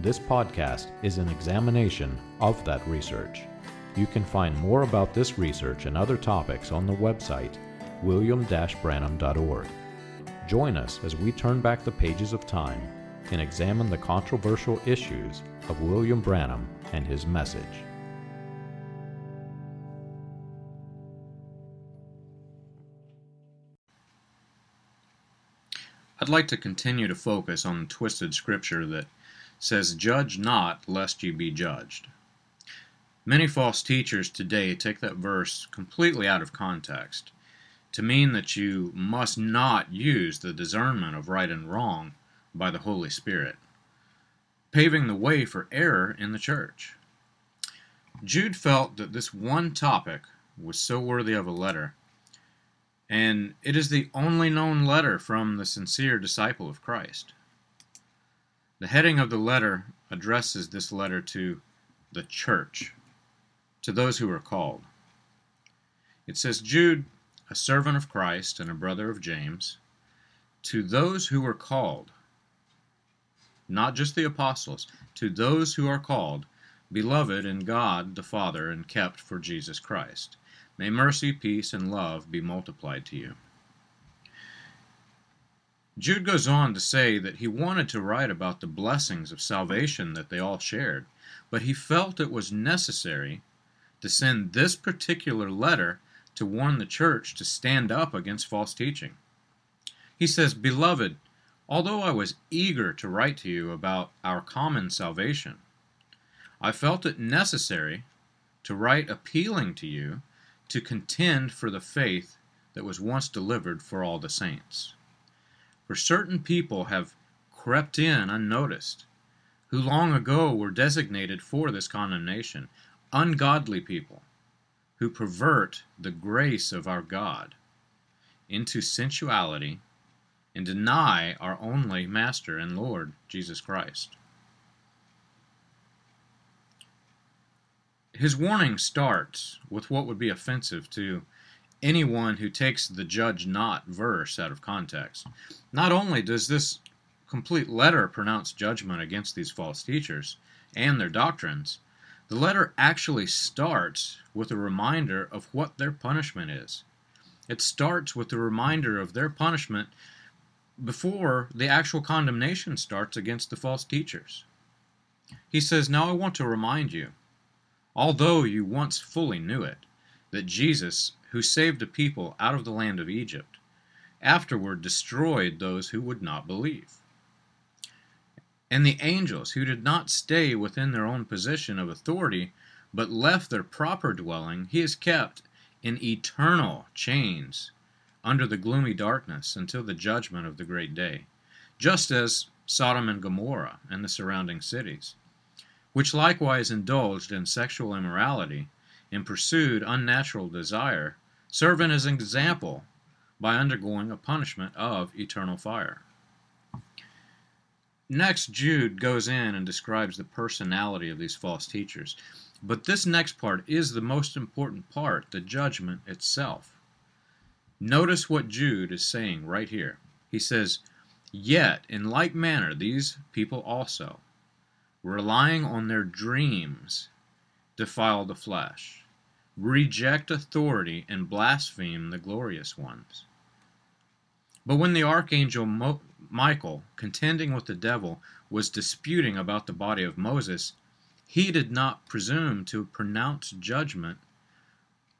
This podcast is an examination of that research. You can find more about this research and other topics on the website william-branham.org. Join us as we turn back the pages of time and examine the controversial issues of William Branham and his message. I'd like to continue to focus on the twisted scripture that says, Judge not, lest ye be judged. Many false teachers today take that verse completely out of context to mean that you must not use the discernment of right and wrong by the Holy Spirit, paving the way for error in the church. Jude felt that this one topic was so worthy of a letter, and it is the only known letter from the sincere disciple of Christ. The heading of the letter addresses this letter to the church, to those who are called. It says, Jude, a servant of Christ and a brother of James, to those who are called, not just the apostles, to those who are called, beloved in God the Father and kept for Jesus Christ. May mercy, peace, and love be multiplied to you. Jude goes on to say that he wanted to write about the blessings of salvation that they all shared, but he felt it was necessary to send this particular letter to warn the church to stand up against false teaching. He says, Beloved, although I was eager to write to you about our common salvation, I felt it necessary to write appealing to you to contend for the faith that was once delivered for all the saints. For certain people have crept in unnoticed, who long ago were designated for this condemnation, ungodly people, who pervert the grace of our God into sensuality and deny our only Master and Lord, Jesus Christ. His warning starts with what would be offensive to anyone who takes the judge not verse out of context. Not only does this complete letter pronounce judgment against these false teachers and their doctrines, the letter actually starts with a reminder of what their punishment is. It starts with a reminder of their punishment before the actual condemnation starts against the false teachers. He says, Now I want to remind you, although you once fully knew it, that Jesus who saved a people out of the land of Egypt, afterward destroyed those who would not believe. And the angels who did not stay within their own position of authority, but left their proper dwelling, he has kept in eternal chains under the gloomy darkness until the judgment of the great day, just as Sodom and Gomorrah and the surrounding cities, which likewise indulged in sexual immorality and pursued unnatural desire, serving as an example by undergoing a punishment of eternal fire. Next, Jude goes in and describes the personality of these false teachers. But this next part is the most important part the judgment itself. Notice what Jude is saying right here. He says, Yet, in like manner, these people also, relying on their dreams, defile the flesh reject authority and blaspheme the glorious ones. But when the archangel Mo- Michael, contending with the devil, was disputing about the body of Moses, he did not presume to pronounce judgment,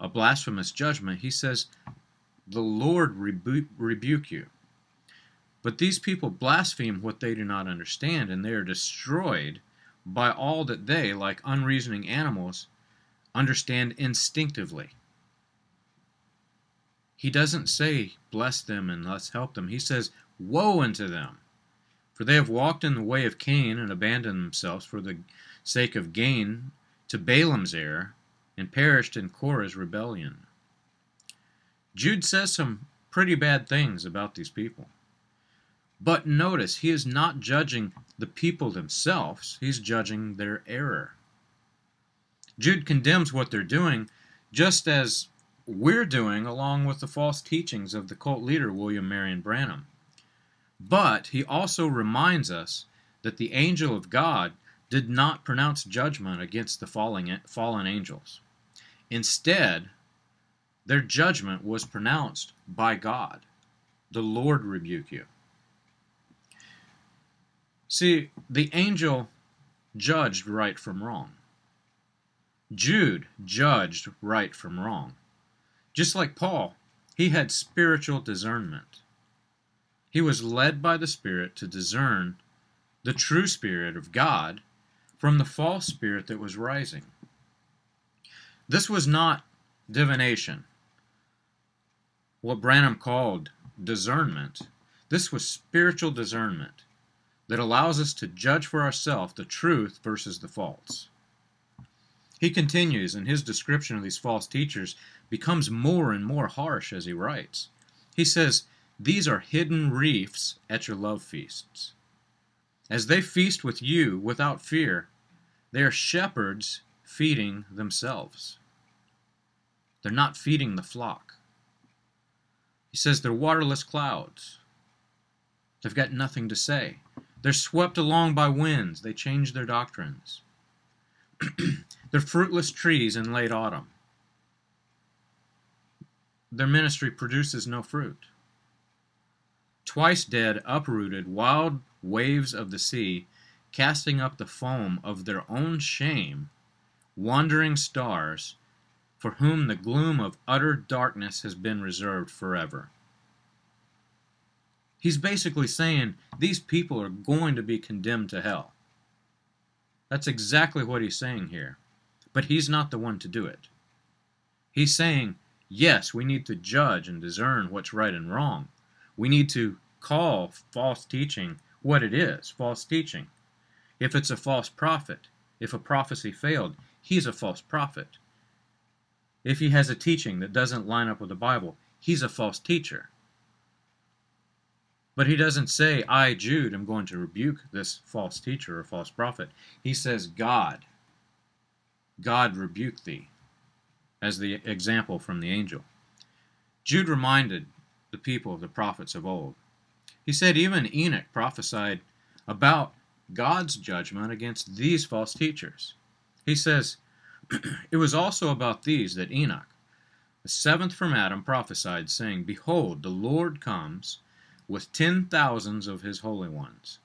a blasphemous judgment. He says, The Lord rebu- rebuke you. But these people blaspheme what they do not understand, and they are destroyed by all that they, like unreasoning animals, understand instinctively. He doesn't say, Bless them and let's help them. He says, Woe unto them! For they have walked in the way of Cain and abandoned themselves for the sake of gain to Balaam's error and perished in Korah's rebellion. Jude says some pretty bad things about these people. But notice, he is not judging the people themselves, he's judging their error. Jude condemns what they're doing just as we're doing along with the false teachings of the cult leader William Marion Branham. But he also reminds us that the angel of God did not pronounce judgment against the falling, fallen angels. Instead, their judgment was pronounced by God. The Lord rebuke you. See, the angel judged right from wrong. Jude judged right from wrong. Just like Paul, he had spiritual discernment. He was led by the Spirit to discern the true Spirit of God from the false spirit that was rising. This was not divination, what Branham called discernment. This was spiritual discernment that allows us to judge for ourselves the truth versus the false. He continues, and his description of these false teachers becomes more and more harsh as he writes. He says, These are hidden reefs at your love feasts. As they feast with you without fear, they are shepherds feeding themselves. They're not feeding the flock. He says they're waterless clouds. They've got nothing to say. They're swept along by winds. They change their doctrines. They're fruitless trees in late autumn. Their ministry produces no fruit. Twice dead, uprooted, wild waves of the sea, casting up the foam of their own shame, wandering stars, for whom the gloom of utter darkness has been reserved forever. He's basically saying these people are going to be condemned to hell. That's exactly what he's saying here. But he's not the one to do it. He's saying, yes, we need to judge and discern what's right and wrong. We need to call false teaching what it is false teaching. If it's a false prophet, if a prophecy failed, he's a false prophet. If he has a teaching that doesn't line up with the Bible, he's a false teacher. But he doesn't say, I, Jude, am going to rebuke this false teacher or false prophet. He says, God. God rebuke thee, as the example from the angel. Jude reminded the people of the prophets of old. He said even Enoch prophesied about God's judgment against these false teachers. He says, It was also about these that Enoch, the seventh from Adam, prophesied, saying, Behold, the Lord comes with ten thousands of his holy ones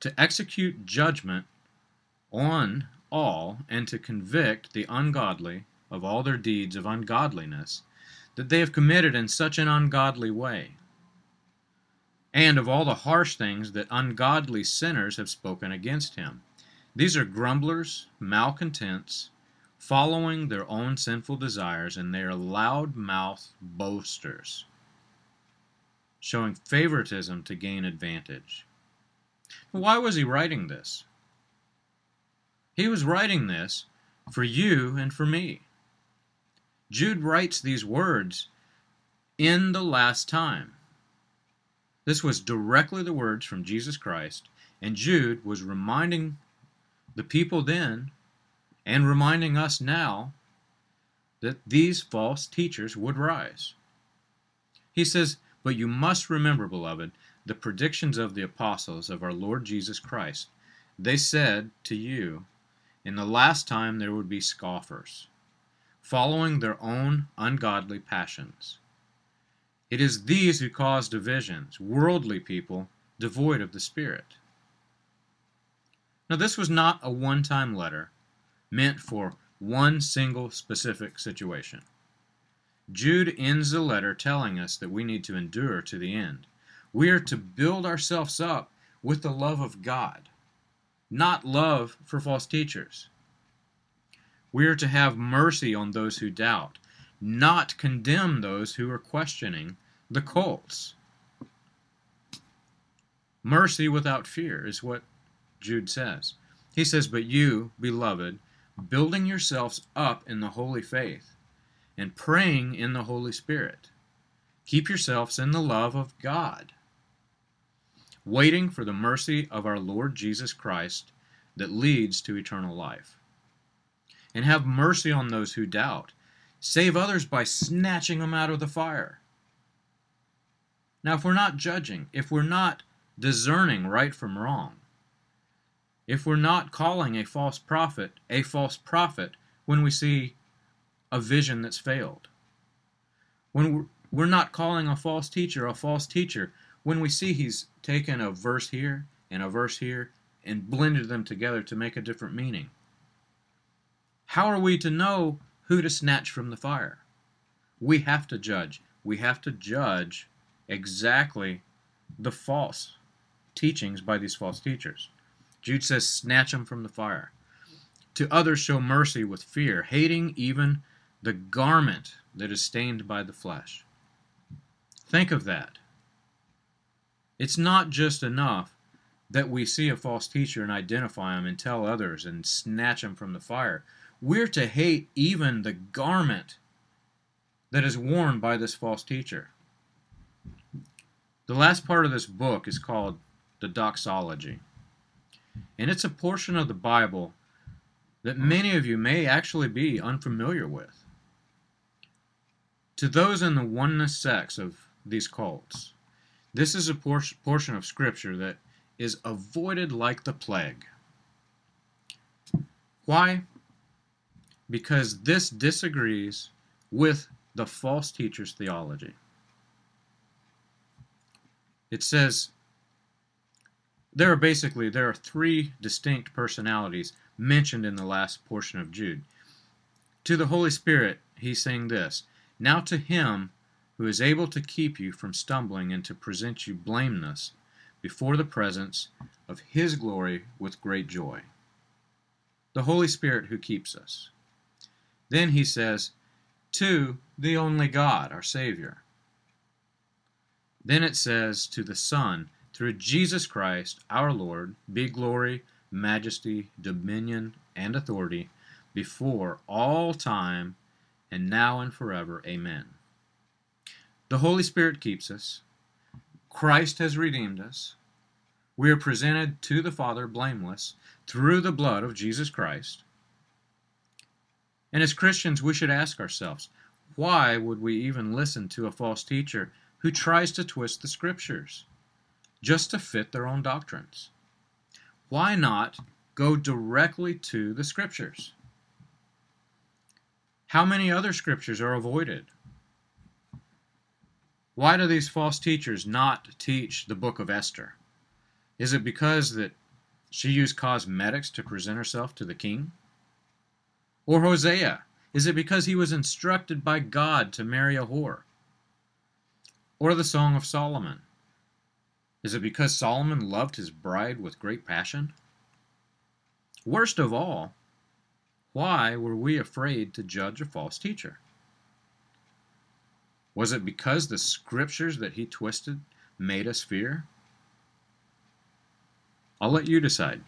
to execute judgment on all and to convict the ungodly of all their deeds of ungodliness that they have committed in such an ungodly way and of all the harsh things that ungodly sinners have spoken against him. These are grumblers, malcontents, following their own sinful desires, and they are loud mouthed boasters, showing favoritism to gain advantage. Why was he writing this? He was writing this for you and for me. Jude writes these words in the last time. This was directly the words from Jesus Christ, and Jude was reminding the people then and reminding us now that these false teachers would rise. He says, But you must remember, beloved, the predictions of the apostles of our Lord Jesus Christ. They said to you, In the last time there would be scoffers, following their own ungodly passions It is these who cause divisions, worldly people devoid of the Spirit. Now, this was not a one time letter meant for one single specific situation. Jude ends the letter telling us that we need to endure to the end. We are to build ourselves up with the love of God, not love for false teachers. We are to have mercy on those who doubt, not condemn those who are questioning the cults. Mercy without fear is what Jude says. He says, But you, beloved, building yourselves up in the holy faith, and praying in the Holy Spirit, keep yourselves in the love of God, waiting for the mercy of our Lord Jesus Christ that leads to eternal life. And have mercy on those who doubt. Save others by snatching them out of the fire. Now, if we're not judging, if we're not discerning right from wrong, if we're not calling a false prophet a false prophet when we see a vision that's failed, when we're not calling a false teacher a false teacher when we see he's taken a verse here and a verse here and blended them together to make a different meaning. How are we to know who to snatch from the fire? We have to judge. We have to judge exactly the false teachings by these false teachers. Jude says, Snatch them from the fire. To others, show mercy with fear, hating even the garment that is stained by the flesh. Think of that. It's not just enough that we see a false teacher and identify him and tell others and snatch him from the fire. We're to hate even the garment that is worn by this false teacher. The last part of this book is called the doxology. And it's a portion of the Bible that many of you may actually be unfamiliar with. To those in the oneness sects of these cults, this is a por- portion of Scripture that is avoided like the plague. Why? Because this disagrees with the false teacher's theology. It says there are basically there are three distinct personalities mentioned in the last portion of Jude. To the Holy Spirit, he's saying this Now to him who is able to keep you from stumbling and to present you blameless before the presence of his glory with great joy. The Holy Spirit who keeps us. Then he says, To the only God, our Savior. Then it says, To the Son through Jesus Christ our Lord, be glory, majesty, dominion, and authority before all time and now and forever. Amen. The Holy Spirit keeps us. Christ has redeemed us. We are presented to the Father blameless through the blood of Jesus Christ. And as Christians, we should ask ourselves why would we even listen to a false teacher who tries to twist the Scriptures? just to fit their own doctrines. Why not go directly to the scriptures? How many other scriptures are avoided? Why do these false teachers not teach the book of Esther? Is it because that she used cosmetics to present herself to the king? Or Hosea? Is it because he was instructed by God to marry a whore? Or the Song of Solomon? Is it because Solomon loved his bride with great passion? Worst of all, why were we afraid to judge a false teacher? Was it because the scriptures that he twisted made us fear? I'll let you decide.